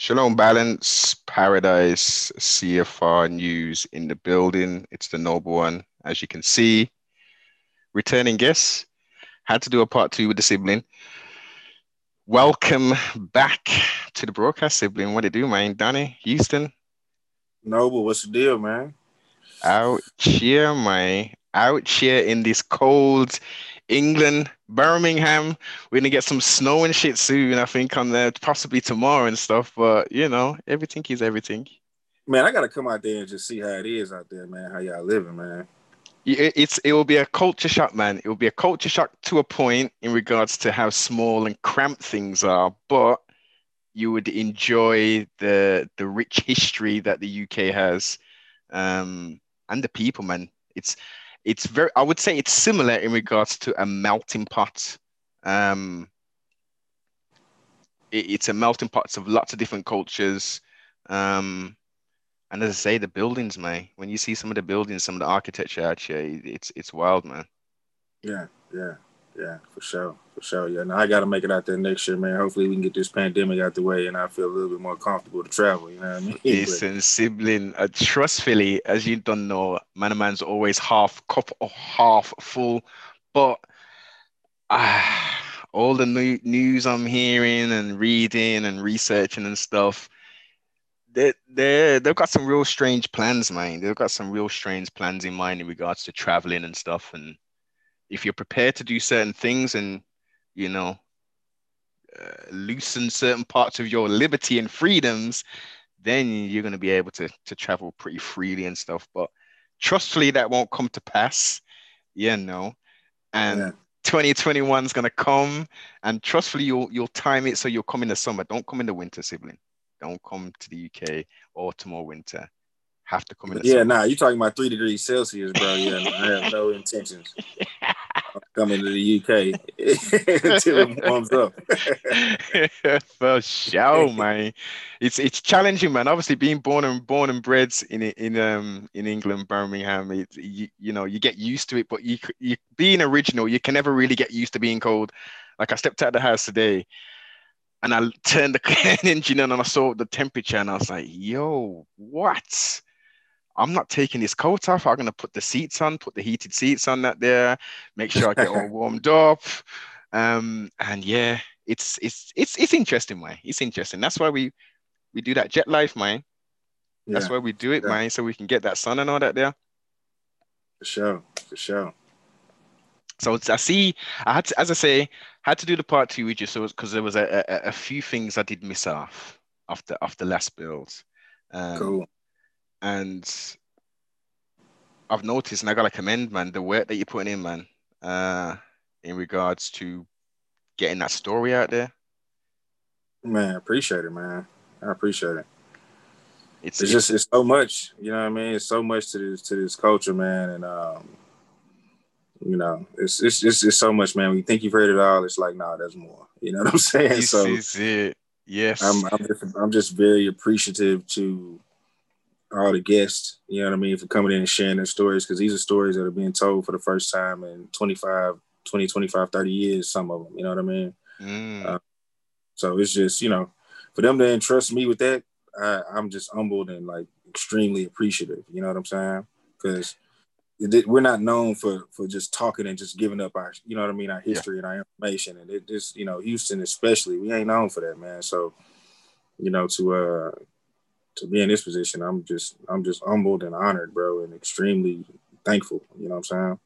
Shalom Balance, Paradise, CFR News in the building. It's the noble one, as you can see. Returning guests, had to do a part two with the sibling. Welcome back to the broadcast sibling. What do you do, man? Danny, Houston. Noble, what's the deal, man? Out here, man. Out here in this cold England, Birmingham. We're gonna get some snow and shit soon. I think on there, possibly tomorrow and stuff. But you know, everything is everything. Man, I gotta come out there and just see how it is out there, man. How y'all living, man? It's it will be a culture shock, man. It will be a culture shock to a point in regards to how small and cramped things are, but you would enjoy the the rich history that the UK has, um, and the people, man. It's it's very i would say it's similar in regards to a melting pot. Um it, it's a melting pot of lots of different cultures. Um and as i say the buildings man when you see some of the buildings some of the architecture actually it's it's wild man. Yeah yeah yeah, for sure, for sure. Yeah, now I got to make it out there next year, man. Hopefully, we can get this pandemic out the way, and I feel a little bit more comfortable to travel. You know what I mean? Listen, sibling, uh, trustfully, as you don't know, man, man's always half cup or half full, but uh, all the new news I'm hearing and reading and researching and stuff. They they they've got some real strange plans, man. They've got some real strange plans in mind in regards to traveling and stuff, and if you're prepared to do certain things and you know uh, loosen certain parts of your liberty and freedoms then you're going to be able to to travel pretty freely and stuff but trustfully that won't come to pass yeah no and yeah. 2021 is going to come and trustfully you'll you'll time it so you'll come in the summer don't come in the winter sibling don't come to the uk autumn or winter have to come in. The summer. Yeah, nah, you're talking about three degrees Celsius, bro. Yeah, I have no intentions coming to the UK until it warms up. For sure, man. It's it's challenging, man. Obviously, being born and born and bred in in um in England, Birmingham, it, you, you know you get used to it, but you you being original, you can never really get used to being cold. Like I stepped out of the house today and I turned the engine on and I saw the temperature and I was like, yo, what? I'm not taking this coat off. I'm gonna put the seats on, put the heated seats on that there, make sure I get all warmed up. Um, and yeah, it's it's it's it's interesting, man. It's interesting. That's why we we do that jet life, man. That's yeah. why we do it, yeah. man, so we can get that sun and all that there. For sure, for sure. So I see. I had to, as I say, had to do the part two with you, so because there was a, a, a few things I did miss off after after last build. Um, cool and I've noticed, and I gotta commend, man, the work that you're putting in, man, uh, in regards to getting that story out there. Man, appreciate it, man. I appreciate it. It's, it's just it's so much, you know what I mean? It's so much to this to this culture, man, and um, you know, it's it's it's so much, man. When you think you've heard it all, it's like, nah, there's more. You know what I'm saying? This so is it. Yes, I'm I'm just, I'm just very appreciative to all the guests, you know what I mean, for coming in and sharing their stories because these are stories that are being told for the first time in 25, 20, 25, 30 years, some of them, you know what I mean? Mm. Uh, so it's just, you know, for them to entrust me with that, I, I'm just humbled and like extremely appreciative, you know what I'm saying? Because we're not known for for just talking and just giving up our, you know what I mean, our history yeah. and our information. And it just, you know, Houston especially, we ain't known for that, man. So, you know, to uh to be in this position, I'm just I'm just humbled and honored, bro, and extremely thankful. You know what I'm saying?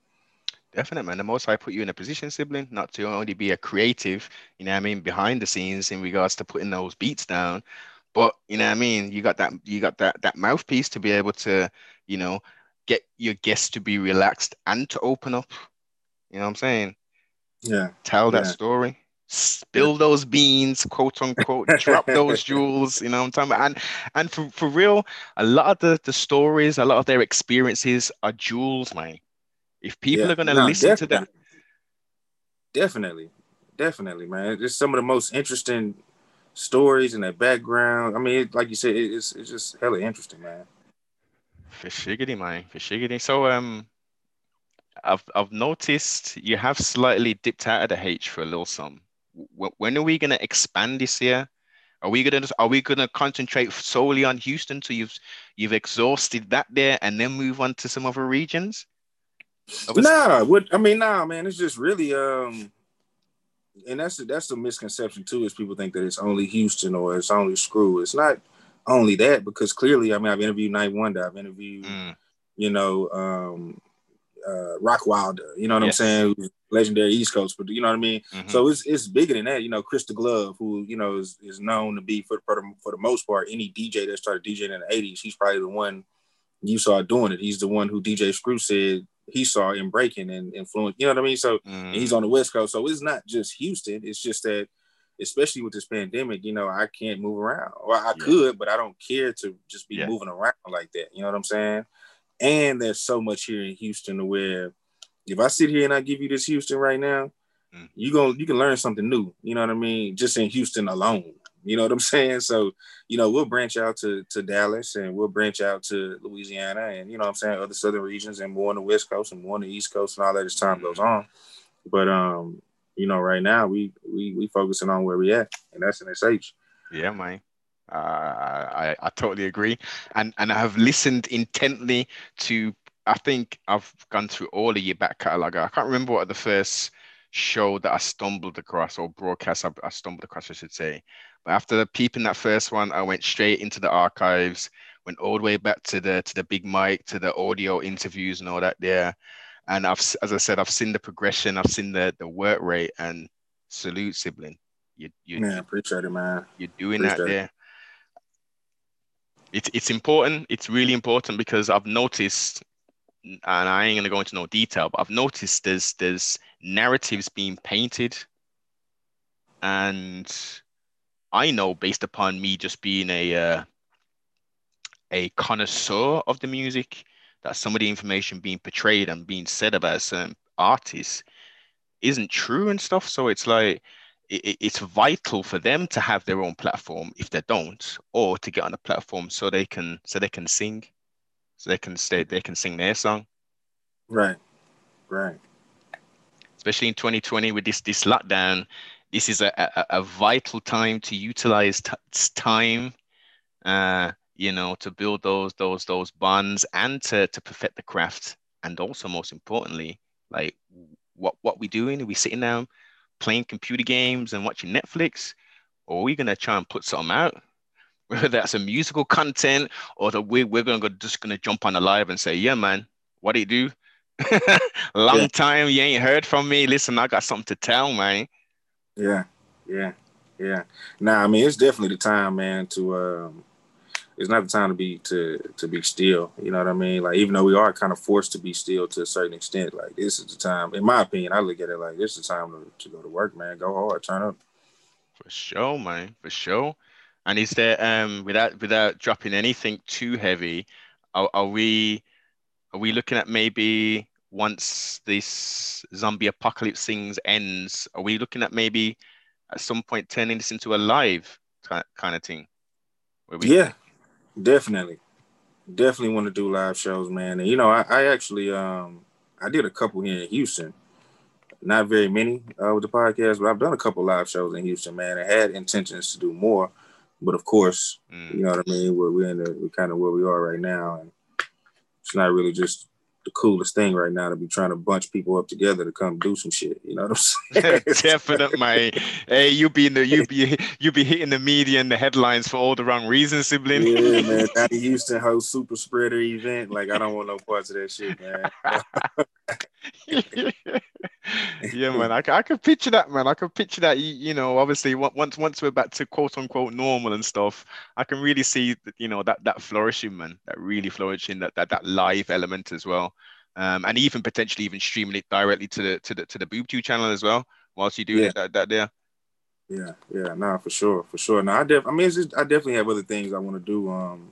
Definitely, man. The most I put you in a position, sibling, not to only be a creative, you know what I mean, behind the scenes in regards to putting those beats down, but you know what I mean, you got that you got that that mouthpiece to be able to, you know, get your guests to be relaxed and to open up. You know what I'm saying? Yeah. Tell that yeah. story spill those beans, quote unquote, drop those jewels, you know what I'm talking about? And and for, for real, a lot of the, the stories, a lot of their experiences are jewels, man. If people yeah, are gonna no, listen definitely. to that. Definitely. Definitely, man. It's some of the most interesting stories and their background. I mean, it, like you said, it, it's it's just hella interesting, man. For shiggity, man. For shiggity. So um I've I've noticed you have slightly dipped out of the H for a little some when are we going to expand this year? Are we gonna are we gonna concentrate solely on Houston till you've you've exhausted that there and then move on to some other regions? Nah, what I mean, nah, man, it's just really um and that's a, that's a misconception too, is people think that it's only Houston or it's only Screw. It's not only that because clearly, I mean, I've interviewed Ninth Wonder, I've interviewed, mm. you know, um, uh, Rockwilder, you know what yes. I'm saying? Legendary East Coast, but you know what I mean. Mm-hmm. So it's it's bigger than that. You know, Chris the Glove, who you know is, is known to be for, for the, for the most part any DJ that started DJing in the '80s. He's probably the one you saw doing it. He's the one who DJ Screw said he saw in breaking and influence. You know what I mean? So mm. he's on the West Coast. So it's not just Houston. It's just that, especially with this pandemic, you know, I can't move around. Or I yeah. could, but I don't care to just be yeah. moving around like that. You know what I'm saying? And there's so much here in Houston to where if I sit here and I give you this Houston right now, mm. you go you can learn something new. You know what I mean? Just in Houston alone. You know what I'm saying? So, you know, we'll branch out to, to Dallas and we'll branch out to Louisiana and, you know I'm saying, other southern regions and more on the West Coast and more on the East Coast and all that as time goes on. But, um, you know, right now we we we focusing on where we at, and that's in SH. Yeah, man. Uh, I I totally agree, and and I have listened intently to. I think I've gone through all of your back catalog. I can't remember what the first show that I stumbled across or broadcast I, I stumbled across, I should say. But after peeping that first one, I went straight into the archives, went all the way back to the to the big mic, to the audio interviews and all that there. And I've, as I said, I've seen the progression, I've seen the the work rate, and salute sibling. You, you, man, appreciate it, man. You're doing appreciate that there. It's it's important. It's really important because I've noticed, and I ain't gonna go into no detail, but I've noticed there's there's narratives being painted, and I know based upon me just being a uh, a connoisseur of the music that some of the information being portrayed and being said about certain artists isn't true and stuff. So it's like it, it's vital for them to have their own platform if they don't, or to get on a platform so they can so they can sing, so they can stay they can sing their song. Right, right. Especially in 2020 with this this lockdown, this is a, a, a vital time to utilize t- time, uh, you know, to build those those those bonds and to to perfect the craft, and also most importantly, like what what we doing? Are we sitting down playing computer games and watching Netflix, or are we gonna try and put something out? Whether that's a musical content or that we we're gonna go, just gonna jump on a live and say, yeah, man, what do you do? Long yeah. time you ain't heard from me. Listen, I got something to tell, man. Yeah, yeah, yeah. Nah, I mean it's definitely the time, man, to um it's not the time to be to to be still. You know what I mean? Like even though we are kind of forced to be still to a certain extent, like this is the time. In my opinion, I look at it like this is the time to, to go to work, man. Go hard, turn up. For sure, man. For sure. And is there um without without dropping anything too heavy, are, are we are we looking at maybe once this zombie apocalypse things ends, are we looking at maybe at some point turning this into a live kind of thing? We- yeah, definitely, definitely want to do live shows, man. And you know, I, I actually um I did a couple here in Houston. Not very many uh, with the podcast, but I've done a couple live shows in Houston, man. I had intentions to do more, but of course, mm. you know what I mean. We're, we're in the we're kind of where we are right now, and it's not really just the coolest thing right now to be trying to bunch people up together to come do some shit. You know what I'm saying? Definitely, man. Hey, you be in the you be you be hitting the media and the headlines for all the wrong reasons, sibling. Yeah, man. Danny Houston host super spreader event. Like I don't want no parts of that shit, man. yeah, man. I, I can picture that, man. I can picture that. You, you know, obviously, once once we're back to quote unquote normal and stuff, I can really see, you know, that that flourishing, man. That really flourishing, that that that live element as well, um, and even potentially even streaming it directly to the to the to the BoobTube channel as well, whilst you do yeah. that that there. Yeah, yeah, nah, for sure, for sure. Now, I def, I mean, it's just, I definitely have other things I want to do. Um,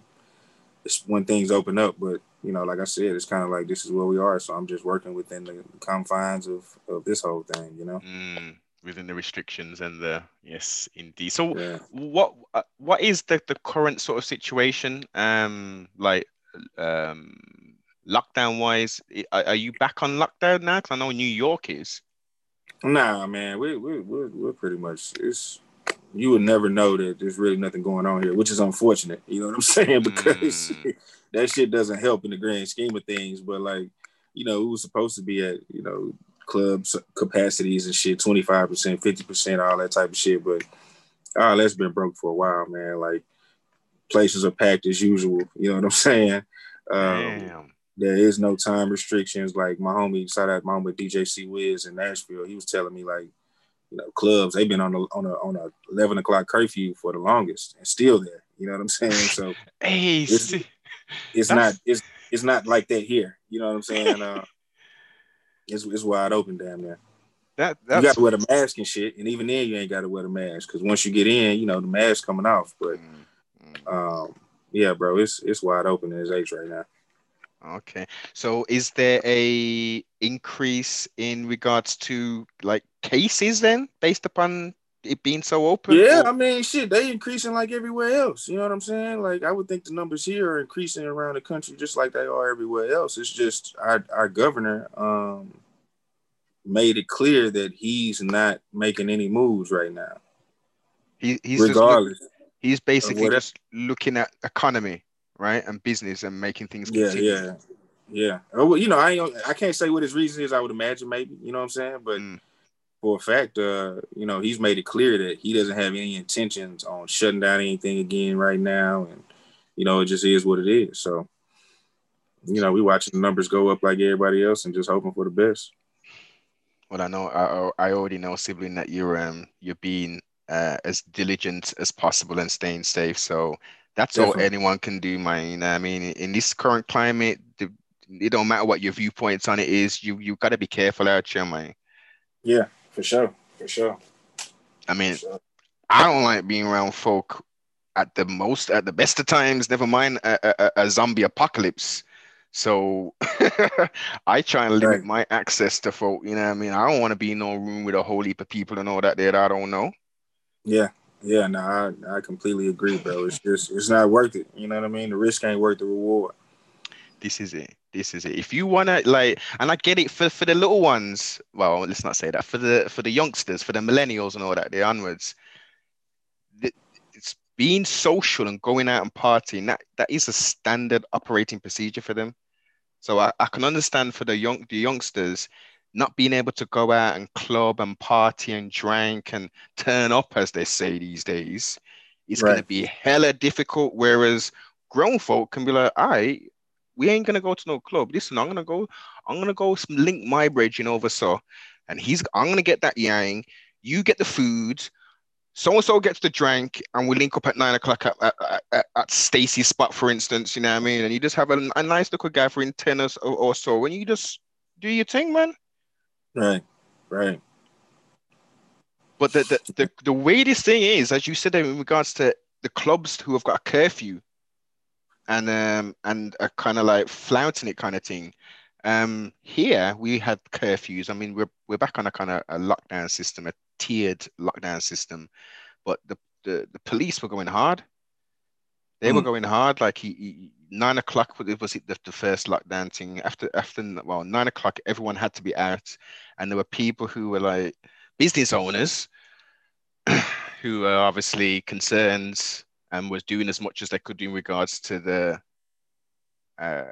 when things open up, but you know, like I said, it's kind of like this is where we are. So I'm just working within the confines of of this whole thing, you know. Mm, within the restrictions and the yes, indeed. So yeah. what uh, what is the the current sort of situation? Um, like um, lockdown wise, are, are you back on lockdown now? Because I know New York is. Nah, man, we we we're, we're pretty much it's you would never know that there's really nothing going on here, which is unfortunate. You know what I'm saying? Because mm. that shit doesn't help in the grand scheme of things. But like, you know, it was supposed to be at you know clubs capacities and shit, 25%, 50%, all that type of shit. But oh, that's been broke for a while, man. Like places are packed as usual. You know what I'm saying? Um, there is no time restrictions. Like my homie, shout out my homie DJ C Wiz in Nashville. He was telling me like, you know, clubs they've been on a on a on a eleven o'clock curfew for the longest and still there. You know what I'm saying? So hey, it's, it's not it's it's not like that here. You know what I'm saying? Uh, it's it's wide open down there. That you got to wear the mask and shit, and even then you ain't got to wear the mask because once you get in, you know the mask coming off. But mm-hmm. um, yeah, bro, it's it's wide open in his age right now. Okay. So is there a increase in regards to like cases then based upon it being so open? Yeah, or? I mean shit, they increasing like everywhere else. You know what I'm saying? Like I would think the numbers here are increasing around the country just like they are everywhere else. It's just our our governor um made it clear that he's not making any moves right now. He, he's regardless. Look, he's basically just looking at economy right? And business and making things continue. Yeah, yeah. Oh, well, you know, I ain't, I can't say what his reason is. I would imagine maybe, you know what I'm saying? But mm. for a fact, uh, you know, he's made it clear that he doesn't have any intentions on shutting down anything again right now, and you know, it just is what it is. So, you know, we watching the numbers go up like everybody else, and just hoping for the best. Well, I know I, I already know, sibling, that you're um you're being uh, as diligent as possible and staying safe. So that's Definitely. all anyone can do, man. I mean, in this current climate, it don't matter what your viewpoints on it is. You you got to be careful out here, man. Yeah, for sure, for sure. I mean, sure. I don't like being around folk at the most, at the best of times. Never mind a, a, a zombie apocalypse. So I try and limit right. my access to folk. You know, what I mean, I don't want to be in no room with a whole heap of people and all that that I don't know. Yeah, yeah, no, I, I completely agree, bro. It's just it's not worth it. You know what I mean? The risk ain't worth the reward. This is it. This is it. If you wanna like, and I get it for for the little ones. Well, let's not say that for the for the youngsters, for the millennials and all that, the onwards. It's being social and going out and partying. That that is a standard operating procedure for them. So I, I can understand for the young the youngsters not being able to go out and club and party and drink and turn up, as they say these days, is right. going to be hella difficult. Whereas grown folk can be like, all right, we ain't gonna go to no club. Listen, I'm gonna go, I'm gonna go link my bridge in over so, and he's, I'm gonna get that yang. You get the food. So and so gets the drink, and we link up at nine o'clock at, at, at, at Stacy's spot, for instance. You know what I mean? And you just have a, a nice little gathering, tennis or, or so, and you just do your thing, man. Right, right. But the, the, the, the weirdest thing is, as you said in regards to the clubs who have got a curfew and um and are kind of like flouting it kind of thing. Um, here we had curfews. I mean, we're we're back on a kind of a lockdown system, a tiered lockdown system, but the the, the police were going hard. They mm. were going hard. Like he, he, nine o'clock was it the, the first lockdown thing. After after well nine o'clock, everyone had to be out, and there were people who were like business owners who are obviously concerned and was doing as much as they could in regards to the uh,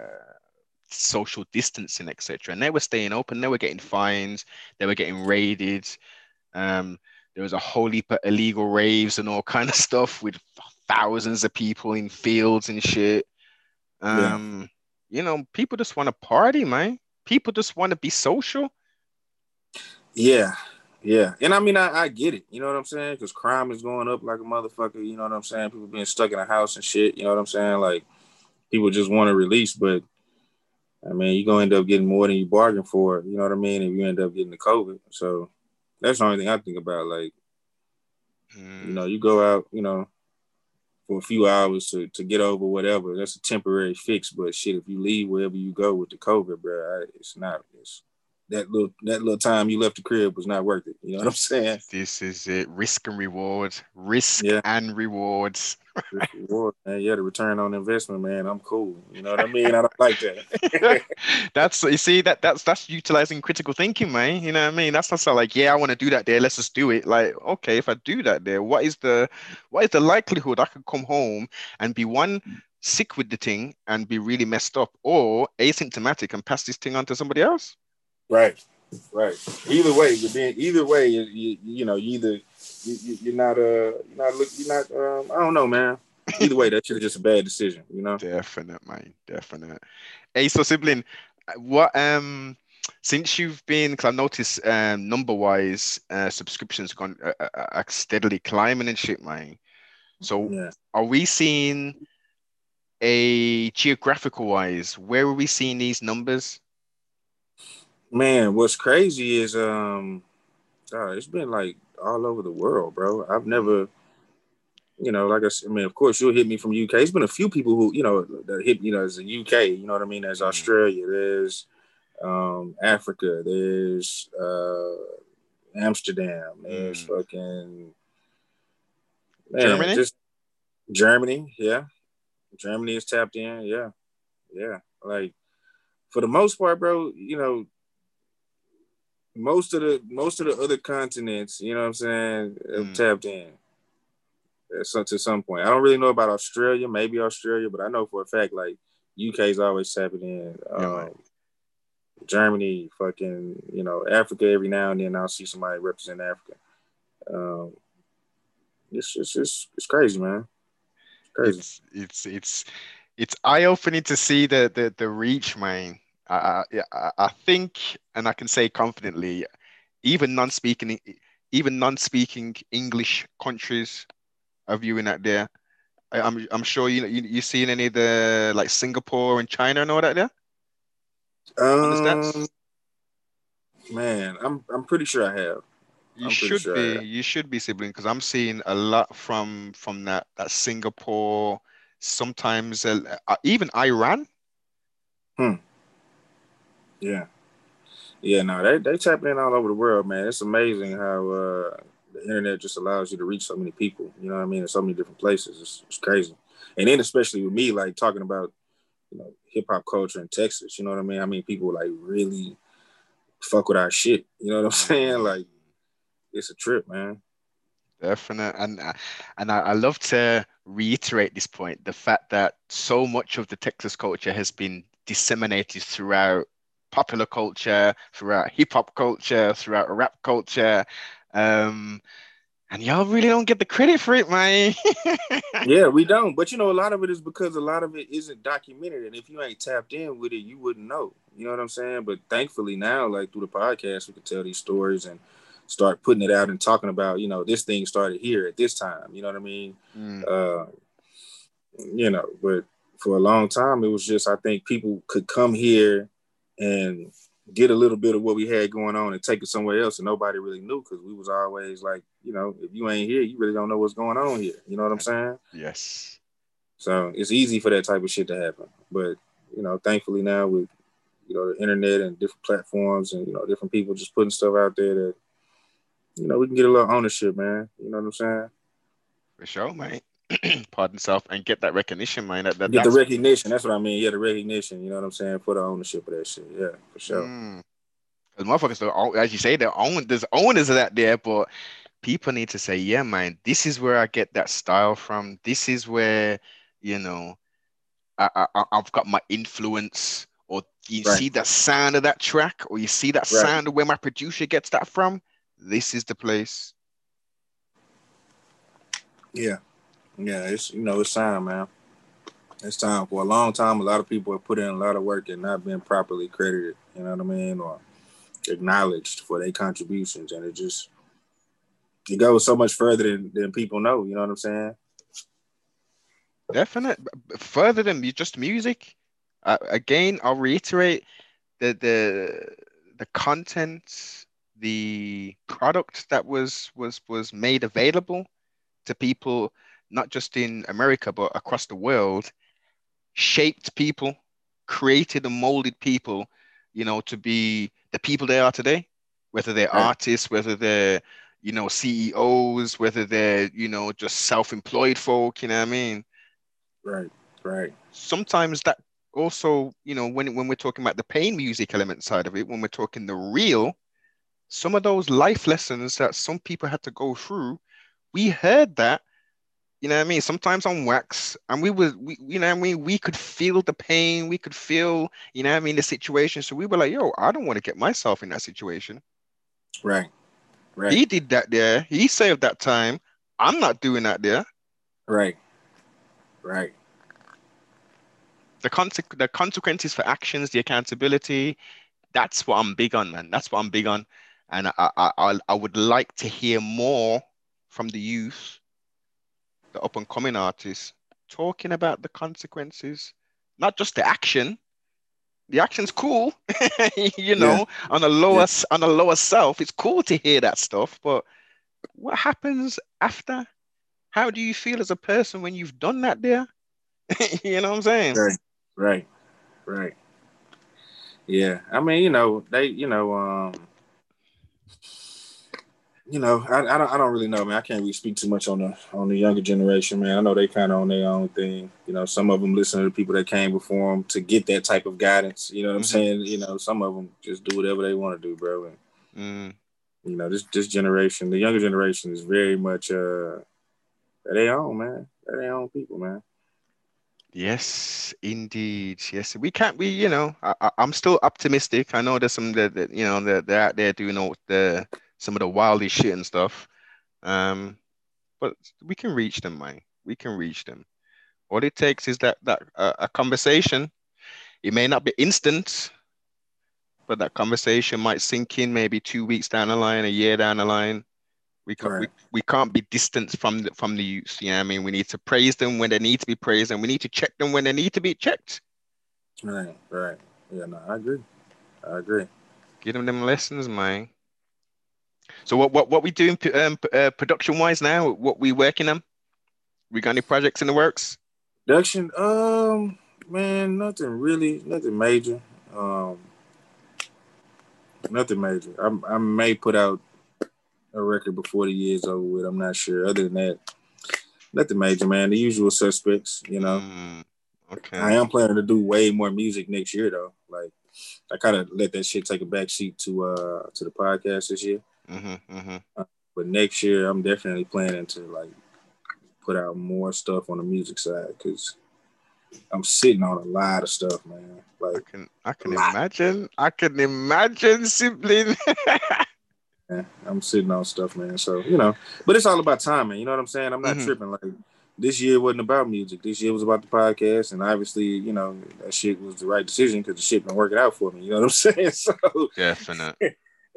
social distancing, etc. And they were staying open. They were getting fines. They were getting raided. Um, there was a whole heap of illegal raves and all kind of stuff with thousands of people in fields and shit. Um, yeah. you know, people just want to party, man. People just want to be social. Yeah, yeah, and I mean, I, I get it. You know what I'm saying? Because crime is going up like a motherfucker. You know what I'm saying? People being stuck in a house and shit. You know what I'm saying? Like people just want to release, but I mean, you're gonna end up getting more than you bargained for. You know what I mean? If you end up getting the COVID, so that's the only thing I think about. Like, mm. you know, you go out, you know, for a few hours to, to get over whatever. That's a temporary fix. But shit, if you leave wherever you go with the COVID, bro, it's not. It's that little that little time you left the crib was not worth it. You know what I'm saying? This is it. Risk and reward. Risk yeah. and rewards. reward, man. Yeah, the return on investment, man. I'm cool. You know what I mean? I don't like that. that's you see that that's that's utilizing critical thinking, man. You know what I mean? That's not so like, yeah, I want to do that there. Let's just do it. Like, okay, if I do that there, what is the what is the likelihood I could come home and be one sick with the thing and be really messed up, or asymptomatic and pass this thing on to somebody else? Right, right. Either way, you're being either way. You, you, you know, you either you, are not uh you're not look you're not um I don't know, man. Either way, that that's just a bad decision, you know. Definite, man, definite. Hey, so sibling, what um since you've been because I noticed um number wise uh, subscriptions gone uh, uh, uh, steadily climbing and shit, man. So yeah. are we seeing a geographical wise? Where are we seeing these numbers? Man, what's crazy is um, uh, it's been like all over the world, bro. I've never, you know, like I said, I mean, of course you'll hit me from UK. It's been a few people who, you know, that hit, you know, as a UK, you know what I mean? There's mm-hmm. Australia, there's um, Africa, there's uh, Amsterdam, there's mm. fucking man, Germany. Just Germany, yeah. Germany is tapped in, yeah, yeah. Like for the most part, bro, you know, most of the most of the other continents, you know what I'm saying, mm. tapped in. So to some point. I don't really know about Australia, maybe Australia, but I know for a fact like UK's always tapping in. Um, Germany, fucking, you know, Africa every now and then I'll see somebody represent Africa. Um, it's just it's, it's crazy, man. It's crazy. It's it's it's, it's eye opening to see the the the reach, man. I, I, I think, and I can say confidently, even non-speaking, even non-speaking English countries are viewing that there. I, am I'm, I'm sure you you you seen any of the like Singapore and China and all that there. Um, man, I'm I'm pretty sure I have. You should sure be you should be sibling because I'm seeing a lot from from that that Singapore, sometimes uh even Iran. Hmm. Yeah. Yeah, no, they they tapping in all over the world, man. It's amazing how uh, the internet just allows you to reach so many people. You know what I mean? In so many different places. It's, it's crazy. And then especially with me, like talking about, you know, hip hop culture in Texas. You know what I mean? I mean, people like really fuck with our shit. You know what I'm saying? Like, it's a trip, man. Definitely, and and I, I love to reiterate this point: the fact that so much of the Texas culture has been disseminated throughout popular culture, throughout hip hop culture, throughout rap culture. Um, and y'all really don't get the credit for it, man. yeah, we don't. But you know, a lot of it is because a lot of it isn't documented. And if you ain't tapped in with it, you wouldn't know. You know what I'm saying? But thankfully now, like through the podcast, we can tell these stories and start putting it out and talking about, you know, this thing started here at this time. You know what I mean? Mm. Uh, you know, but for a long time, it was just I think people could come here and get a little bit of what we had going on and take it somewhere else and nobody really knew because we was always like you know if you ain't here you really don't know what's going on here. You know what i'm saying? Yes. So it's easy for that type of shit to happen. But you know thankfully now with you know the internet and different platforms and you know different people just putting stuff out there that you know we can get a little ownership man. You know what i'm saying? For sure mate pardon self, and get that recognition, man. That, that get the recognition. That's what I mean. Yeah, the recognition. You know what I'm saying? For the ownership of that shit. Yeah, for sure. Mm. Cause motherfuckers, as you say, they're own. There's owners of that there, but people need to say, yeah, man, this is where I get that style from. This is where you know I, I I've got my influence. Or you right. see that sound of that track, or you see that right. sound of where my producer gets that from. This is the place. Yeah, yeah, it's you know it's time, man. It's time. For a long time, a lot of people have put in a lot of work and not been properly credited. You know what I mean, or acknowledged for their contributions, and it just it goes so much further than, than people know. You know what I'm saying? Definite. Further than just music. Uh, again, I'll reiterate the the the content, the product that was was was made available to people not just in America, but across the world, shaped people, created and molded people, you know, to be the people they are today, whether they're Right. artists, whether they're you know CEOs, whether they're you know just self-employed folk. You know what I mean? Right. Right. sometimes that also, you know, when when we're talking about the pain music element side of it, when we're talking the real, some of those life lessons that some people had to go through, we heard that, you know what I mean? Sometimes on wax, and we were, we, you know what I mean? We could feel the pain, we could feel, you know what I mean, the situation. So we were like, yo, I don't want to get myself in that situation. Right. Right. He did that there. He saved that time. I'm not doing that there. Right. Right. the conse- the consequences for actions, the accountability, that's what I'm big on, man. That's what I'm big on, and I I I, I would like to hear more from the youth, the up and coming artists, talking about the consequences, not just the action. The action's cool, you know, on a lower s- on a lower self. It's cool to hear that stuff, but what happens after? How do you feel as a person when you've done that there? you know what I'm saying? Right. Right. Right. Yeah. I mean, you know, they, you know, um, you know, I, I don't I don't really know, man. I can't really speak too much on the on the younger generation, man. I know they kind of on their own thing. You know, some of them listen to the people that came before them to get that type of guidance. You know what I'm Mhm. saying? You know, some of them just do whatever they want to do, bro. And Mm. you know, this this generation, the younger generation, is very much uh, they own, man. They're their own people, man. Yes, indeed. Yes, we can't. We, you know, I, I'm still optimistic. I know there's some that, that you know that they're out there doing all the some of the wildest shit and stuff. Um, but we can reach them, man. We can reach them. All it takes is that that uh, a conversation. It may not be instant, but that conversation might sink in maybe two weeks down the line, a year down the line. We can't we, Right. we can't be distant from the from the youth. You know what I mean? We need to praise them when they need to be praised, and we need to check them when they need to be checked. Right, right. Yeah, no, I agree. I agree. Give them them lessons, man. So what what what we doing um, uh, production wise now? What we working on? We got any projects in the works? Production, um, man, nothing really, nothing major. Um, nothing major. I, I may put out a record before the year's over with. I'm not sure. Other than that, nothing major, man. The usual suspects, you know. Mm, okay. I am planning to do way more music next year, though. Like, I kind of let that shit take a back seat to uh to the podcast this year. Mm-hmm, mm-hmm. But next year, I'm definitely planning to like put out more stuff on the music side because I'm sitting on a lot of stuff, man. I Like, can I can imagine. I can imagine simply. man, I'm sitting on stuff, man. So you know, but it's all about timing. You know what I'm saying? I'm not Mhm. tripping. Like this year wasn't about music. This year was about the podcast, and obviously, you know, that shit was the right decision because the shit been working out for me. You know what I'm saying? So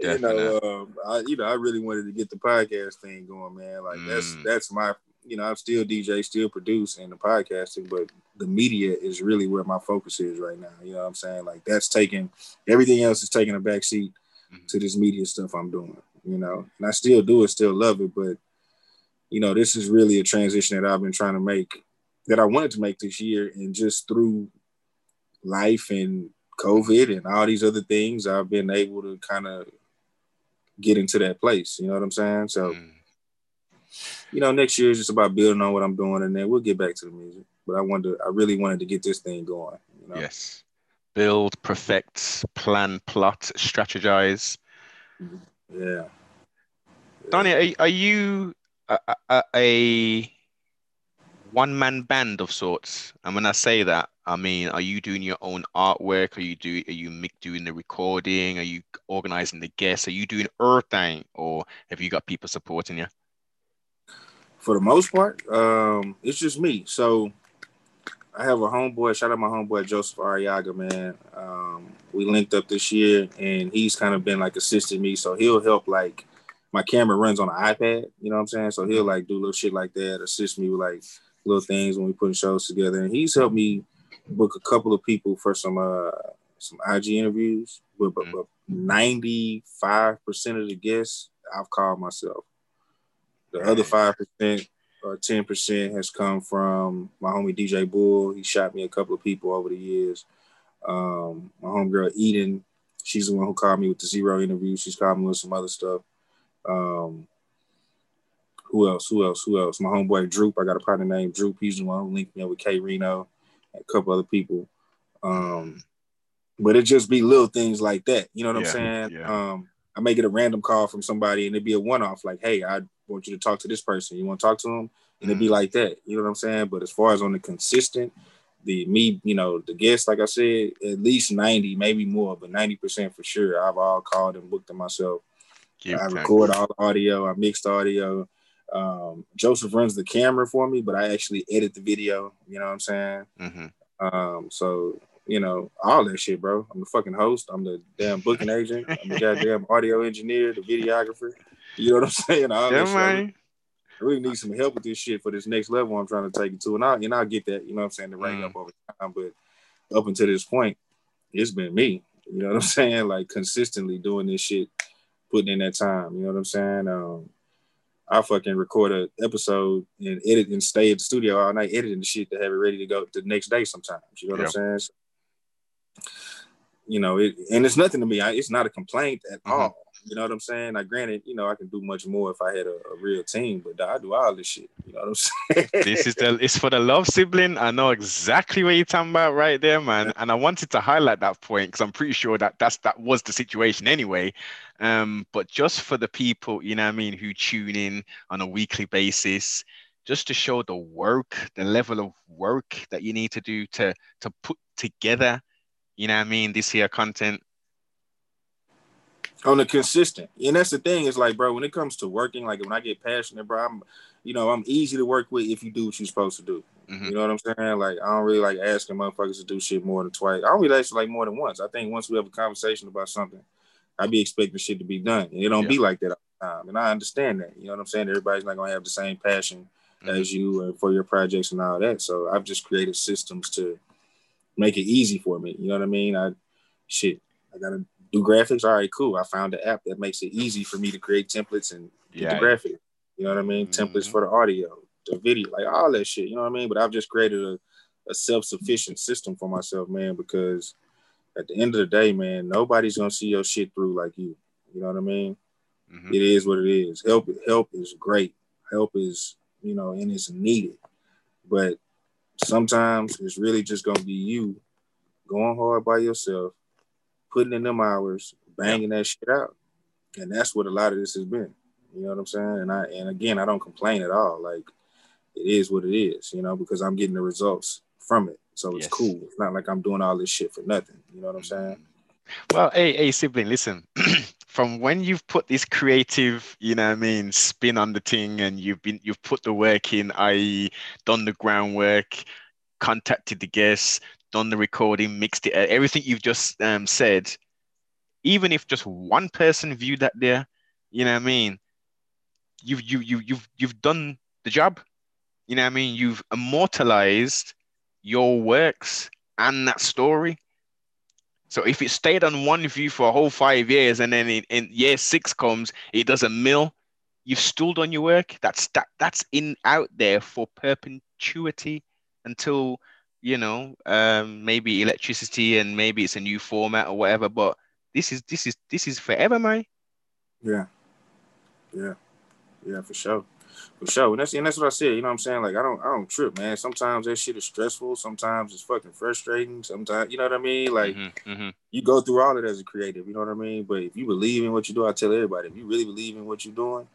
Definite. you know, um, I you know, I really wanted to get the podcast thing going, man. Like that's Mm. that's my you know, I'm still DJ, still produce and the podcasting, but the media is really where my focus is right now. You know what I'm saying? Like that's taking everything else is taking a back seat Mhm. to this media stuff I'm doing, you know. And I still do it, still love it, but you know, this is really a transition that I've been trying to make that I wanted to make this year and just through life and COVID and all these other things, I've been able to kind of get into that place. You know what I'm saying? So, Mm. you know, next year is just about building on what I'm doing, and then we'll get back to the music. But I wanted, to, I really wanted to get this thing going. You know? Yes. Build, perfect, plan, plot, strategize. Yeah. Donnie, are, are you a, a, a one man band of sorts? And when I say that, I mean, are you doing your own artwork? Are you do are you doing the recording? Are you organizing the guests? Are you doing everything, or have you got people supporting you? For the most part, um, it's just me. So I have a homeboy. Shout out my homeboy Joseph Ariaga, man. Um, we linked up this year, and he's kind of been like assisting me. So he'll help like my camera runs on an iPad. You know what I'm saying? So he'll like do little shit like that, assist me with like little things when we putting shows together. And he's helped me book a couple of people for some uh some IG interviews. But but, but 95% of the guests I've called myself. The other five percent or ten percent has come from my homie DJ Bull. He shot me a couple of people over the years. Um, my homegirl Eden she's the one who called me with the Z-Ro interview. She's called me with some other stuff. Um, who else? Who else? Who else? My homeboy Droop. I got a partner named Droop. He's the one who linked me up with K-Rino and a couple other people. Um, but it just be little things like that. You know what yeah, I'm saying? Yeah. Um, I may get a random call from somebody and it'd be a one off, like, hey, I want you to talk to this person. You want to talk to them? And it'd be mm. like that. You know what I'm saying? But as far as on the consistent, the me, you know, the guests, like I said, at least 90, maybe more, but 90% for sure. I've all called and booked them myself. Keep I record all the audio, I mixed audio. Um, Joseph runs the camera for me, but I actually edit the video. You know what I'm saying? Mm-hmm. Um, so you know all that shit, bro. I'm the fucking host. I'm the damn booking agent. I'm the goddamn audio engineer, the videographer. You know what I'm saying? All yeah, man. I really need some help with this shit for this next level I'm trying to take it to, and I and I'll get that. You know what I'm saying? To rank mm. up over time, but up until this point, it's been me. You know what I'm saying? Like consistently doing this shit, putting in that time. You know what I'm saying? Um, I fucking record an episode and edit and stay at the studio all night editing the shit to have it ready to go the next day sometimes. You know what yep. I'm saying? So, you know, it, and it's nothing to me. I, it's not a complaint at mm-hmm. all. You know what I'm saying? Now, granted, you know, I can do much more if I had a, a, real team, but I do all this shit. You know what I'm saying? this is the it's for the love sibling. I know exactly what you're talking about right there, man. And I wanted to highlight that point because I'm pretty sure that that's that was the situation anyway. Um, but just for the people, you know I mean, who tune in on a weekly basis, just to show the work, the level of work that you need to do to to put together, you know what I mean, this here content on the consistent. And that's the thing is like, bro, when it comes to working, like when I get passionate, bro, I'm, you know, I'm easy to work with if you do what you're supposed to do. Mm-hmm. You know what I'm saying? Like, I don't really like asking motherfuckers to do shit more than twice. I don't really ask like more than once. I think once we have a conversation about something, I be expecting shit to be done, and it don't yeah. be like that all the time. And I understand that. You know what I'm saying? Everybody's not gonna have the same passion mm-hmm. as you and for your projects and all that. So I've just created systems to make it easy for me. You know what I mean? I shit. I gotta do graphics. All right, cool. I found an app that makes it easy for me to create templates and get yeah. the graphic. You know what I mean? Mm-hmm. Templates for the audio, the video, like all that shit. You know what I mean? But I've just created a, a self-sufficient system for myself, man, because at the end of the day, man, nobody's gonna see your shit through like you. You know what I mean? Mm-hmm. It is what it is. Help help is great. Help is, you know, and it's needed. But sometimes it's really just gonna be you going hard by yourself putting in them hours, banging that shit out. And that's what a lot of this has been. You know what I'm saying? And I and again, I don't complain at all. Like it is what it is, you know, because I'm getting the results from it. So it's yes. cool. It's not like I'm doing all this shit for nothing. You know what I'm saying? Mm-hmm. Well, hey, hey, sibling, listen. From when you've put this creative, you know, what I mean, spin on the thing, and you've been, you've put the work in, i.e., done the groundwork, contacted the guests, done the recording, mixed it, everything you've just um, said, even if just one person viewed that there, you know what I mean? You've you you you've you've done the job. You know what I mean? You've immortalized your works and that story. So if it stayed on one view for a whole five years and then in, in year six comes, it does a mill, you've still done your work. That's that that's in out there for perpetuity until you know, um, maybe electricity and maybe it's a new format or whatever. But this is this is this is forever, man. Yeah, yeah, yeah, for sure, for sure. And that's and that's what I said. You know what I'm saying? Like I don't I don't trip, man. Sometimes that shit is stressful. Sometimes it's fucking frustrating. Sometimes you know what I mean. Like mm-hmm, mm-hmm. you go through all of it as a creative. You know what I mean? But if you believe in what you do, I tell everybody, if you really believe in what you're doing,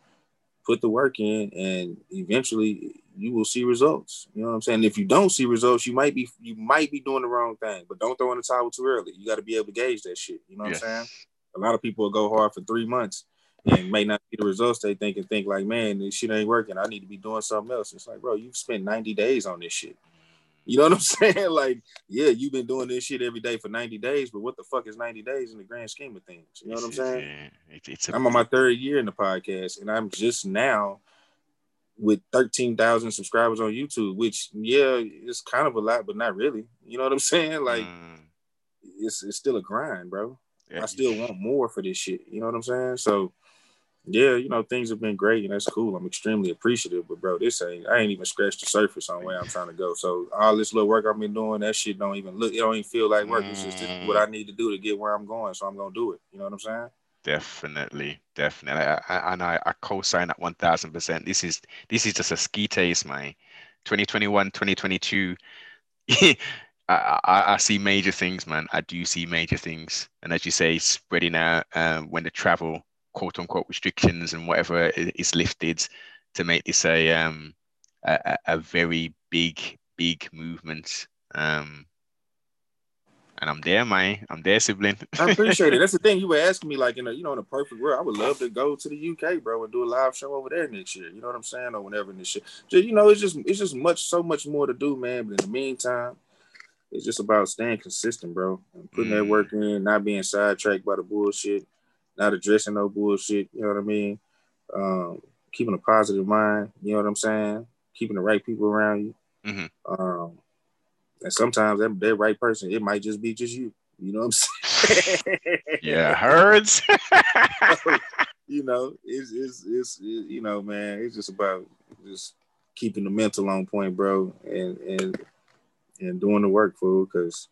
put the work in, and eventually you will see results. You know what I'm saying? If you don't see results, you might be you might be doing the wrong thing, but don't throw in the towel too early. You got to be able to gauge that shit. You know what I'm saying? A lot of people will go hard for three months and may not see the results they think and think like, man, this shit ain't working. I need to be doing something else. It's like, bro, you've spent 90 days on this shit. You know what I'm saying? Like, yeah, you've been doing this shit every day for 90 days, but what the fuck is 90 days in the grand scheme of things? You know what I'm saying? It's, it's a- I'm on my third year in the podcast, and I'm just now with 13,000 subscribers on YouTube, which yeah, it's kind of a lot, but not really. You know what I'm saying? Like mm. it's it's still a grind, bro. Yeah. I still want more for this shit. You know what I'm saying? So yeah, you know, things have been great and that's cool. I'm extremely appreciative. But bro, this ain't I ain't even scratched the surface on where I'm trying to go. So all this little work I've been doing, that shit don't even look it don't even feel like work. It's just what I need to do to get where I'm going. So I'm gonna do it. You know what I'm saying? Definitely, definitely. I, I, and I, I co-sign that one thousand percent. This is this is just a ski taste, man. 2021, 2022. I, I, I see major things, man. I do see major things, and as you say, spreading out um, when the travel quote unquote restrictions and whatever is lifted to make this a um a, a very big big movement um and I'm there, man. I'm there, sibling. I appreciate it. That's the thing. You were asking me, like, in a, you know, in a perfect world, I would love to go to the UK, bro, and do a live show over there next year. You know what I'm saying? Or whenever this shit. Just, you know, it's just, it's just much, so much more to do, man. But in the meantime, it's just about staying consistent, bro, and putting mm. that work in, not being sidetracked by the bullshit, not addressing no bullshit. You know what I mean? Um, keeping a positive mind. You know what I'm saying? Keeping the right people around you. Mm-hmm. Um, and sometimes that, that right person, it might just be just you. You know what I'm saying? yeah, herds. you know, it's, it's it's you know, man, it's just about just keeping the mental on point, bro, and and and doing the work, fool. Because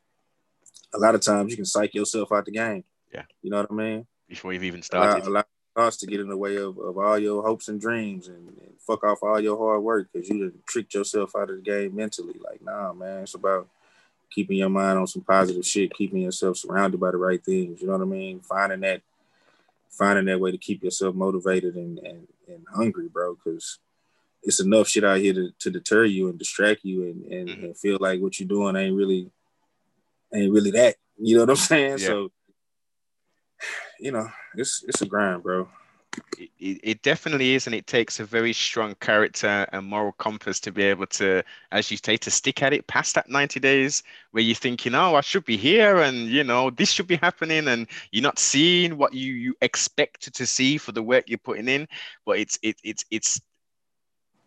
a lot of times you can psych yourself out the game. Yeah, you know what I mean before you've even started. A lot, of thoughts to get in the way of, of all your hopes and dreams and, and fuck off all your hard work because you tricked yourself out of the game mentally. Like, nah, man, it's about keeping your mind on some positive shit, keeping yourself surrounded by the right things. You know what I mean? Finding that, finding that way to keep yourself motivated and and, and hungry, bro. Because it's enough shit out here to, to deter you and distract you and, and, mm-hmm. and feel like what you're doing ain't really ain't really that. You know what I'm saying? Yeah. So you know, it's it's a grind, bro. It, it, definitely is, and it takes a very strong character and moral compass to be able to, as you say, to stick at it past that 90 days where you're thinking, oh, I should be here and, you know, this should be happening. And you're not seeing what you, you expect to see for the work you're putting in. But it's, it, it's, it's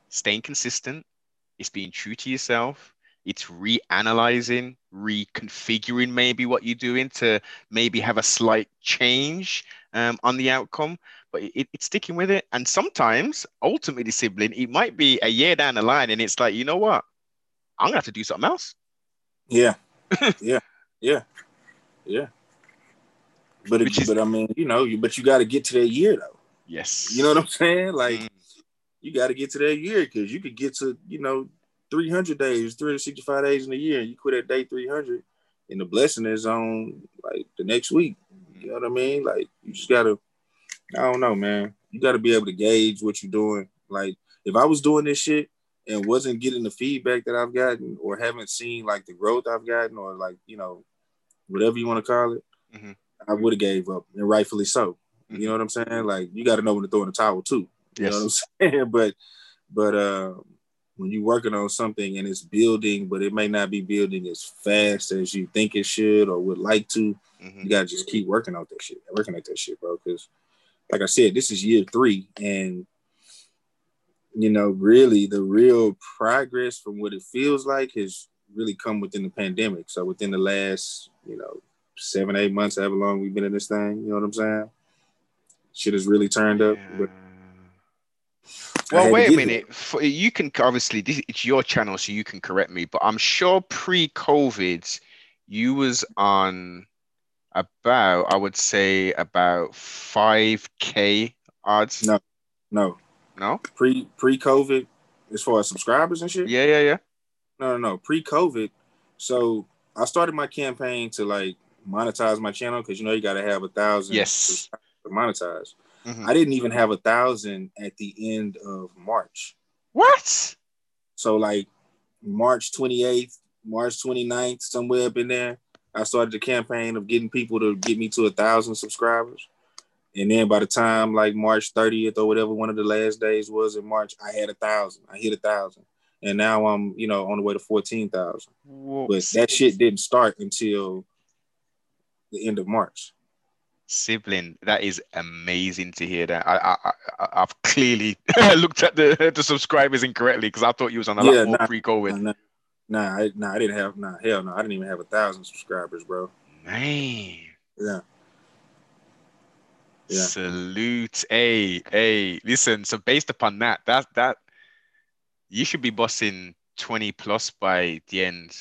staying consistent. It's being true to yourself it's reanalyzing, reconfiguring maybe what you're doing to maybe have a slight change um, on the outcome, but it, it's sticking with it. And sometimes, ultimately, sibling, it might be a year down the line, and it's like, you know what? I'm gonna have to do something else. Yeah, yeah, yeah, yeah. But is, but I mean, you know, you but you got to get to that year though. Yes. You know what I'm saying? Like, mm. you got to get to that year because you could get to you know 300 days, 365 days in a year, and you quit at day 300, and the blessing is on like the next week. You know what I mean? Like you just gotta, I don't know, man. You gotta be able to gauge what you're doing. Like if I was doing this shit and wasn't getting the feedback that I've gotten, or haven't seen like the growth I've gotten, or like you know, whatever you want to call it, mm-hmm. I would have gave up, and rightfully so. Mm-hmm. You know what I'm saying? Like you got to know when to throw in the towel too. You yes. know what I'm saying? but but uh when you're working on something and it's building, but it may not be building as fast as you think it should or would like to, mm-hmm. you gotta just keep working on that shit, working at that shit, bro. Because, like I said, this is year three, and you know, really, the real progress from what it feels like has really come within the pandemic. So within the last, you know, seven, eight months, however long we've been in this thing, you know what I'm saying? Shit has really turned up. Yeah. But well, wait a minute. For, you can obviously this, it's your channel, so you can correct me. But I'm sure pre-COVID, you was on about I would say about five k odds. No, no, no. Pre pre COVID, as far as subscribers and shit. Yeah, yeah, yeah. No, no, no. Pre COVID, so I started my campaign to like monetize my channel because you know you got to have a thousand. Yes. To monetize. Mm-hmm. I didn't even have a thousand at the end of March. What? So like March 28th, March 29th, somewhere up in there, I started the campaign of getting people to get me to a thousand subscribers. And then by the time like March 30th or whatever one of the last days was in March, I had a thousand. I hit a thousand. And now I'm, you know, on the way to 14,000. But that shit didn't start until the end of March sibling that is amazing to hear that i i, I have clearly looked at the the subscribers incorrectly because i thought you was on a yeah, lot more nah, pre-covid nah, nah, I, nah, I didn't have nah hell no i didn't even have a thousand subscribers bro man yeah Yeah. Salute. Hey, hey. Listen, so based upon that, that that you should be bossing 20 plus by the end,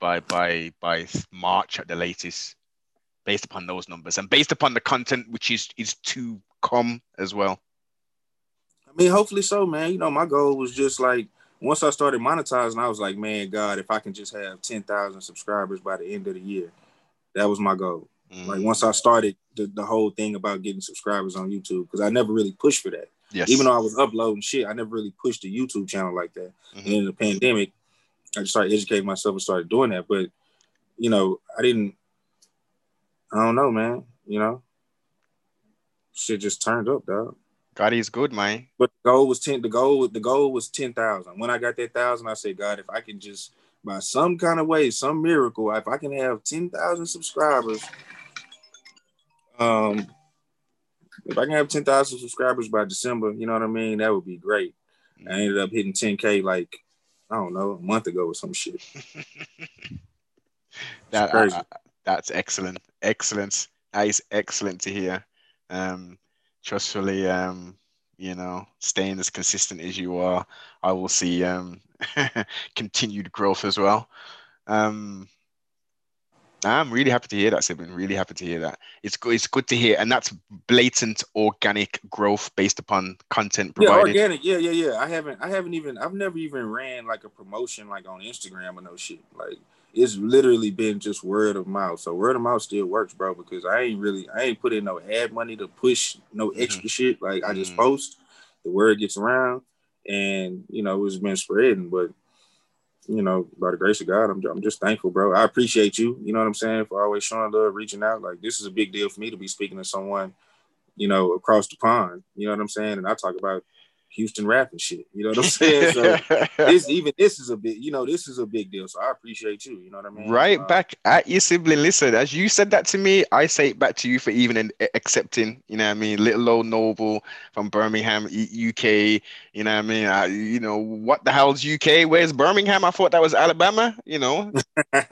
by by by March at the latest, based upon those numbers and based upon the content which is is to come as well. I mean, hopefully so, man. You know, my goal was just like once I started monetizing, I was like, man, God, if I can just have 10,000 subscribers by the end of the year, that was my goal. Mm. Like once I started the, the whole thing about getting subscribers on YouTube, because I never really pushed for that. Yes. Even though I was uploading shit, I never really pushed the YouTube channel like that. Mm-hmm. And in the pandemic, I just started educating myself and started doing that. But you know, I didn't. I don't know, man. You know, shit just turned up, dog. God is good, man. But the goal was ten. The goal, the goal was ten thousand. When I got that thousand, I said, God, if I can just by some kind of way, some miracle, if I can have ten thousand subscribers, um, if I can have 10,000 subscribers by December, you know what I mean? That would be great. I ended up hitting 10K like, I don't know, a month ago or some shit. that, uh, that's excellent. Excellent. That is excellent to hear. Um, trustfully, um, you know, staying as consistent as you are, I will see um, continued growth as well. Um, I'm really happy to hear that, Sibling. Really happy to hear that. It's good. It's good to hear, and that's blatant organic growth based upon content provided. Yeah, organic. Yeah, yeah, yeah. I haven't. I haven't even. I've never even ran like a promotion like on Instagram or no shit. Like it's literally been just word of mouth. So word of mouth still works, bro. Because I ain't really. I ain't put in no ad money to push no mm-hmm. extra mm-hmm. shit. Like I just mm-hmm. post. The word gets around, and you know it's been spreading. But you know, by the grace of God, I'm, I'm just thankful, bro. I appreciate you. You know what I'm saying? For always showing love, reaching out. Like this is a big deal for me to be speaking to someone, you know, across the pond. You know what I'm saying? And I talk about Houston rap and shit. You know what I'm saying? So this even this is a big, you know, this is a big deal. So I appreciate you. You know what I mean? Right uh, back at your sibling. Listen, as you said that to me, I say it back to you for even accepting. You know what I mean? Little old noble from Birmingham, UK. You know what I mean? I, you know what the hell's UK? Where's Birmingham? I thought that was Alabama. You know.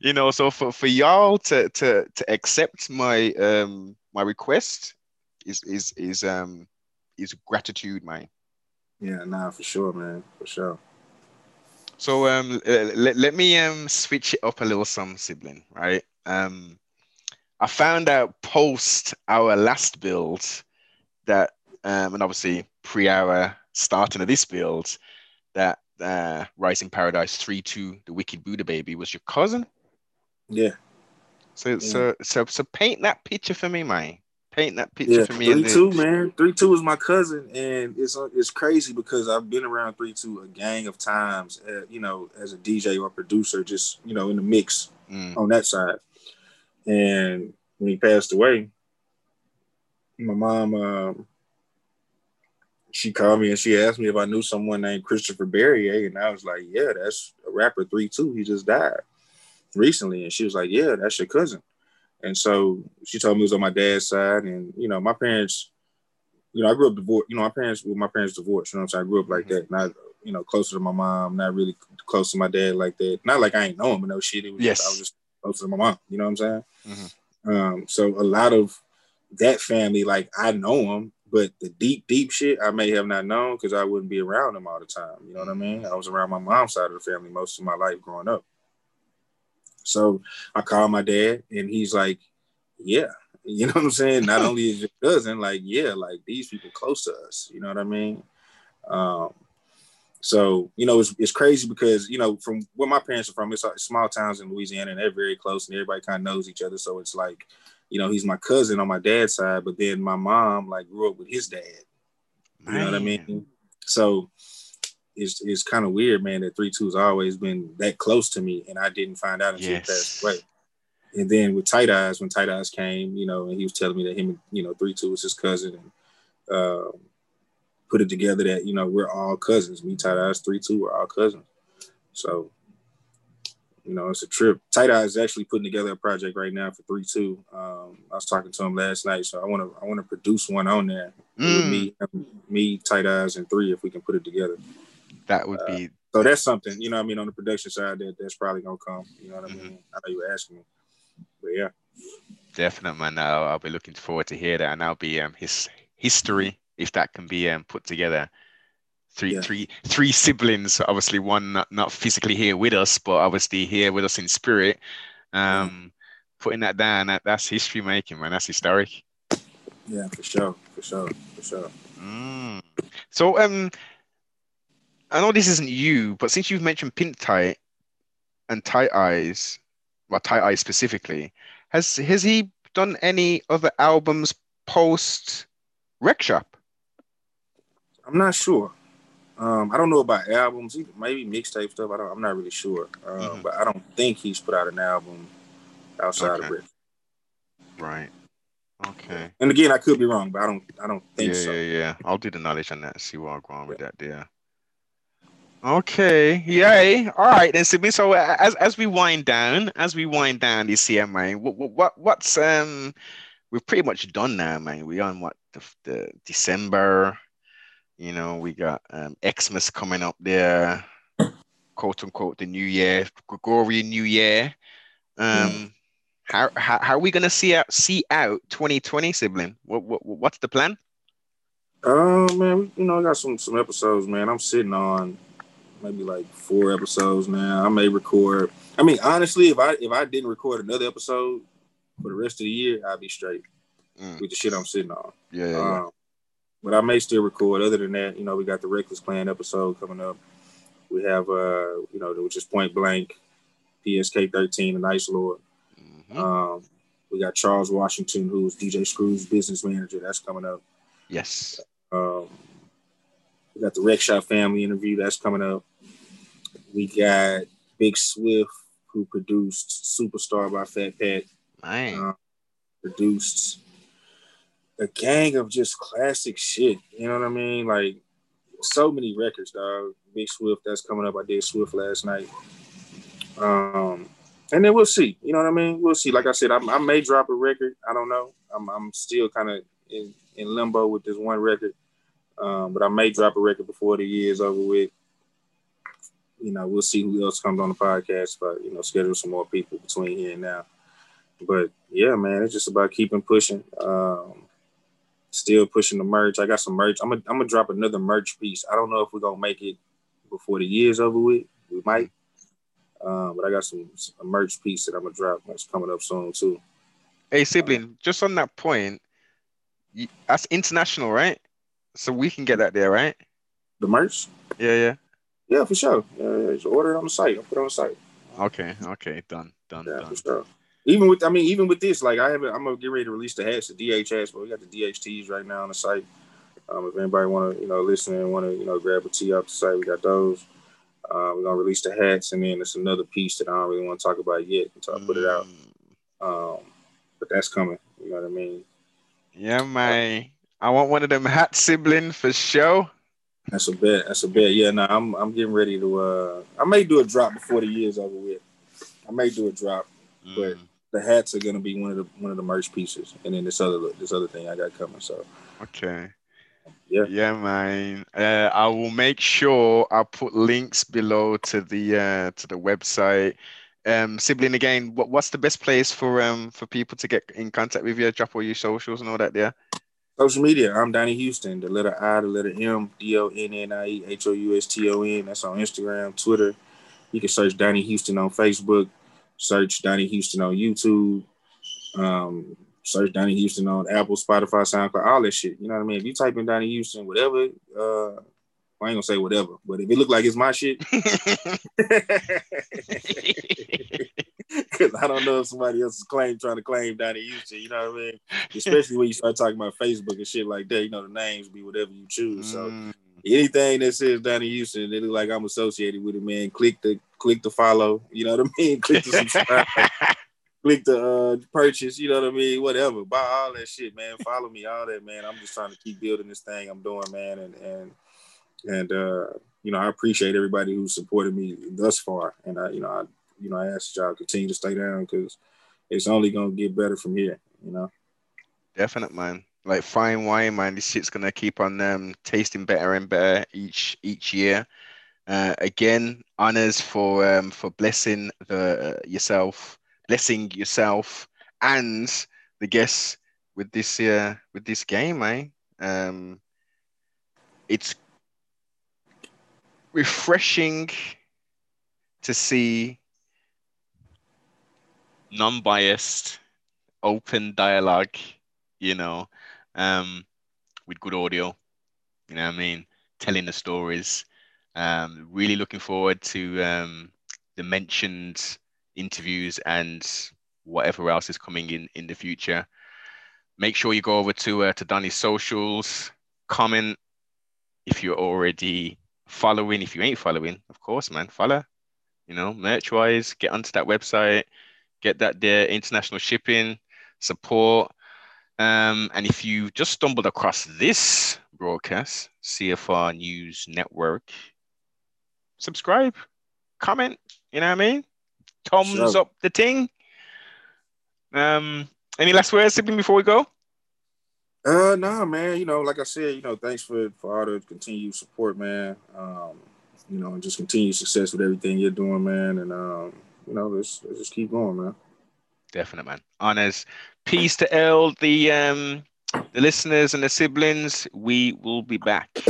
you know, so for, for y'all to to to accept my um my request is is is um is gratitude, man. Yeah, nah, for sure, man, for sure. So um, let, let me um switch it up a little, some sibling, right? Um, I found out post our last build that um, and obviously pre our starting of this build that uh, Rising Paradise three two, the Wicked Buddha baby, was your cousin. Yeah. So yeah. so so so paint that picture for me, man paint that picture yeah, for me. Three two, man. Three two is my cousin, and it's uh, it's crazy because I've been around three two a gang of times. Uh, you know, as a DJ or producer, just you know in the mix mm. on that side. And when he passed away, my mom, um, she called me and she asked me if I knew someone named Christopher Barriere, and I was like, "Yeah, that's a rapper three two. He just died recently." And she was like, "Yeah, that's your cousin." And so she told me it was on my dad's side. And, you know, my parents, you know, I grew up divorced, you know, my parents, well, my parents divorced, you know what I'm saying? I grew up like mm-hmm. that. Not, you know, closer to my mom, not really close to my dad like that. Not like I ain't know him or no shit. It was yes. just, I was just closer to my mom, you know what I'm saying? Mm-hmm. Um, so a lot of that family, like I know them, but the deep, deep shit I may have not known because I wouldn't be around them all the time. You know what I mean? I was around my mom's side of the family most of my life growing up. So I called my dad and he's like, yeah, you know what I'm saying? Not only is your cousin, like, yeah, like these people close to us, you know what I mean? Um, so, you know, it's, it's crazy because, you know, from where my parents are from, it's small towns in Louisiana and they're very close and everybody kind of knows each other. So it's like, you know, he's my cousin on my dad's side, but then my mom like grew up with his dad. You know what I mean? So it's it's kind of weird, man, that three two's always been that close to me, and I didn't find out until yes. he passed away. And then with Tight Eyes, when Tight Eyes came, you know, and he was telling me that him, you know, three two was his cousin, and uh, put it together that you know we're all cousins. Me, Tight Eyes, three two, we're all cousins. So, you know, it's a trip. Tight Eyes is actually putting together a project right now for three two. Um, I was talking to him last night, so I want to I want to produce one on there mm. with me, me, Tight Eyes, and three if we can put it together that would be. Uh, so that's something, you know. I mean, on the production side, that that's probably gonna come. You know what I mm-hmm. mean? I know you were asking me, but yeah. Definitely, man. I'll, I'll be looking forward to hear that, and I'll be um his history if that can be um put together. Three, Yeah. three, three siblings. Obviously, one not, not physically here with us, but obviously here with us in spirit. Um, putting that down, that, that's history making, man. That's historic. Yeah, for sure, for sure, for sure. Mm. So, um, I know this isn't you, but since you've mentioned Pink Tight and Tight Eyes, well, Tight Eyes specifically, has has he done any other albums post Wreckshop? I'm not sure. Um, I don't know about albums, either. maybe mixtape stuff. I don't. I'm not really sure. Um, Mhm. But I don't think he's put out an album outside of Okay. Right. Okay. And again, I could be wrong, but I don't. I don't think yeah, so. yeah, yeah. I'll do the knowledge on that. See where I'm going with that there. Okay. Yay. All right then, Sydney. So uh, as as we wind down, as we wind down this year, man, what what what's um we've pretty much done now, man. We on what the, the December, you know, we got um Xmas coming up there, quote unquote the New Year, Gregorian New Year. Um, how, how how are we gonna see out see out 2020, sibling? What what what's the plan? Oh man, we, you know, I got some some episodes, man. I'm sitting on maybe like four episodes now. I may record. I mean, honestly, if I if I didn't record another episode for the rest of the year, I'd be straight Mm, with the shit I'm sitting on. yeah, yeah, yeah. Um, but I may still record. Other than that, you know, we got the Reckless Plan episode coming up. We have, uh, you know, which is Point Blank, PSK 13, and Ice Lord. Mhm. Um, we got Charles Washington, who's DJ Screw's business manager. That's coming up. Yes. Um, we got the Wreckshop family interview. That's coming up. We got Big Swift, who produced Superstar by Fat Pat. Man. Uh, produced a gang of just classic shit. You know what I mean? Like so many records, dog. Big Swift that's coming up. I did Swift last night. Um, and then we'll see. You know what I mean? We'll see. Like I said, I, I may drop a record. I don't know. I'm, I'm still kind of in, in limbo with this one record. Um, but I may drop a record before the year is over with. You know, we'll see who else comes on the podcast, but you know, schedule some more people between here and now. But yeah, man, it's just about keeping pushing. Um, still pushing the merch. I got some merch. I'm gonna I'm gonna drop another merch piece. I don't know if we're gonna make it before the year's over with. We might. Um, but I got some, some merch piece that I'm gonna drop that's coming up soon too. Hey, sibling, just on that point, that's international, right? So we can get that there, right? The merch? Yeah, yeah. Yeah, for sure. Yeah, just order it on the site. I'll put it on the site. Okay, okay, done, done, Yeah, done. for sure. Even with, I mean, even with this, like I haven't, I'm gonna get ready to release the hats, the DHS, but we got the DHTs right now on the site. Um, if anybody want to, you know, listen and want to, you know, grab a tee off the site, we got those. Uh, we're gonna release the hats, and then it's another piece that I don't really want to talk about yet until I put it out. Mm, Um, but that's coming. You know what I mean? Yeah, man. I want one of them hat sibling for show. That's a bet. That's a bet. Yeah, no, I'm I'm getting ready to. uh I may do a drop before the year's over with. I may do a drop. But- Mm, The hats are gonna be one of the one of the merch pieces, and then this other this other thing I got coming. So okay. Yeah. Yeah, man. Uh, I will make sure I put links below to the uh to the website. Um, sibling again, what, what's the best place for um for people to get in contact with you? Drop all your socials and all that there. Social media, I'm Donnie Houston. The letter I, the letter M, D O N N I E H O U S T O N. That's on Instagram, Twitter. You can search Donnie Houston on Facebook. Search Donnie Houston on YouTube. Um, search Donnie Houston on Apple, Spotify, SoundCloud, all that shit. You know what I mean? If you type in Donnie Houston, whatever, uh, I ain't gonna say whatever, but if it look like it's my shit, because I don't know if somebody else is claim trying to claim Donnie Houston. You know what I mean? Especially when you start talking about Facebook and shit like that. You know, the names be whatever you choose. So Mm, anything that says Donnie Houston, it look like I'm associated with it, man. Click the click the follow. You know what I mean? Click the subscribe. click the uh, purchase. You know what I mean? Whatever. Buy all that shit, man. Follow me, all that, man. I'm just trying to keep building this thing I'm doing, man. And and and uh, you know, I appreciate everybody who supported me thus far. And I, you know, I you know, I ask y'all continue to stay down because it's only gonna get better from here. You know. Definite, man. Like fine wine, man. This shit's gonna keep on um tasting better and better each each year. Uh, again, honors for um for blessing the uh, yourself, blessing yourself, and the guests with this uh with this game, eh? Um, it's refreshing to see non-biased, open dialogue, you know, um, with good audio. You know I mean? Telling the stories. Um, really looking forward to um, the mentioned interviews and whatever else is coming in in the future. Make sure you go over to uh, to Donnie's socials, comment if you're already following. If you ain't following, of course, man, follow. You know, merch wise, get onto that website, get that there, international shipping, support. Um, and if you just stumbled across this broadcast, CFR News Network, subscribe, comment, you know what I mean? Thumbs sure. up the thing. Um, any last words, sibling, before we go? Uh, nah, man. You know, like I said, you know, thanks for for all the continued support, man. Um, you know, and just continued success with everything you're doing, man. And um, you know, let's let's just keep going, man. Definite, man. Honors. Peace to L, the um the listeners and the siblings. We will be back.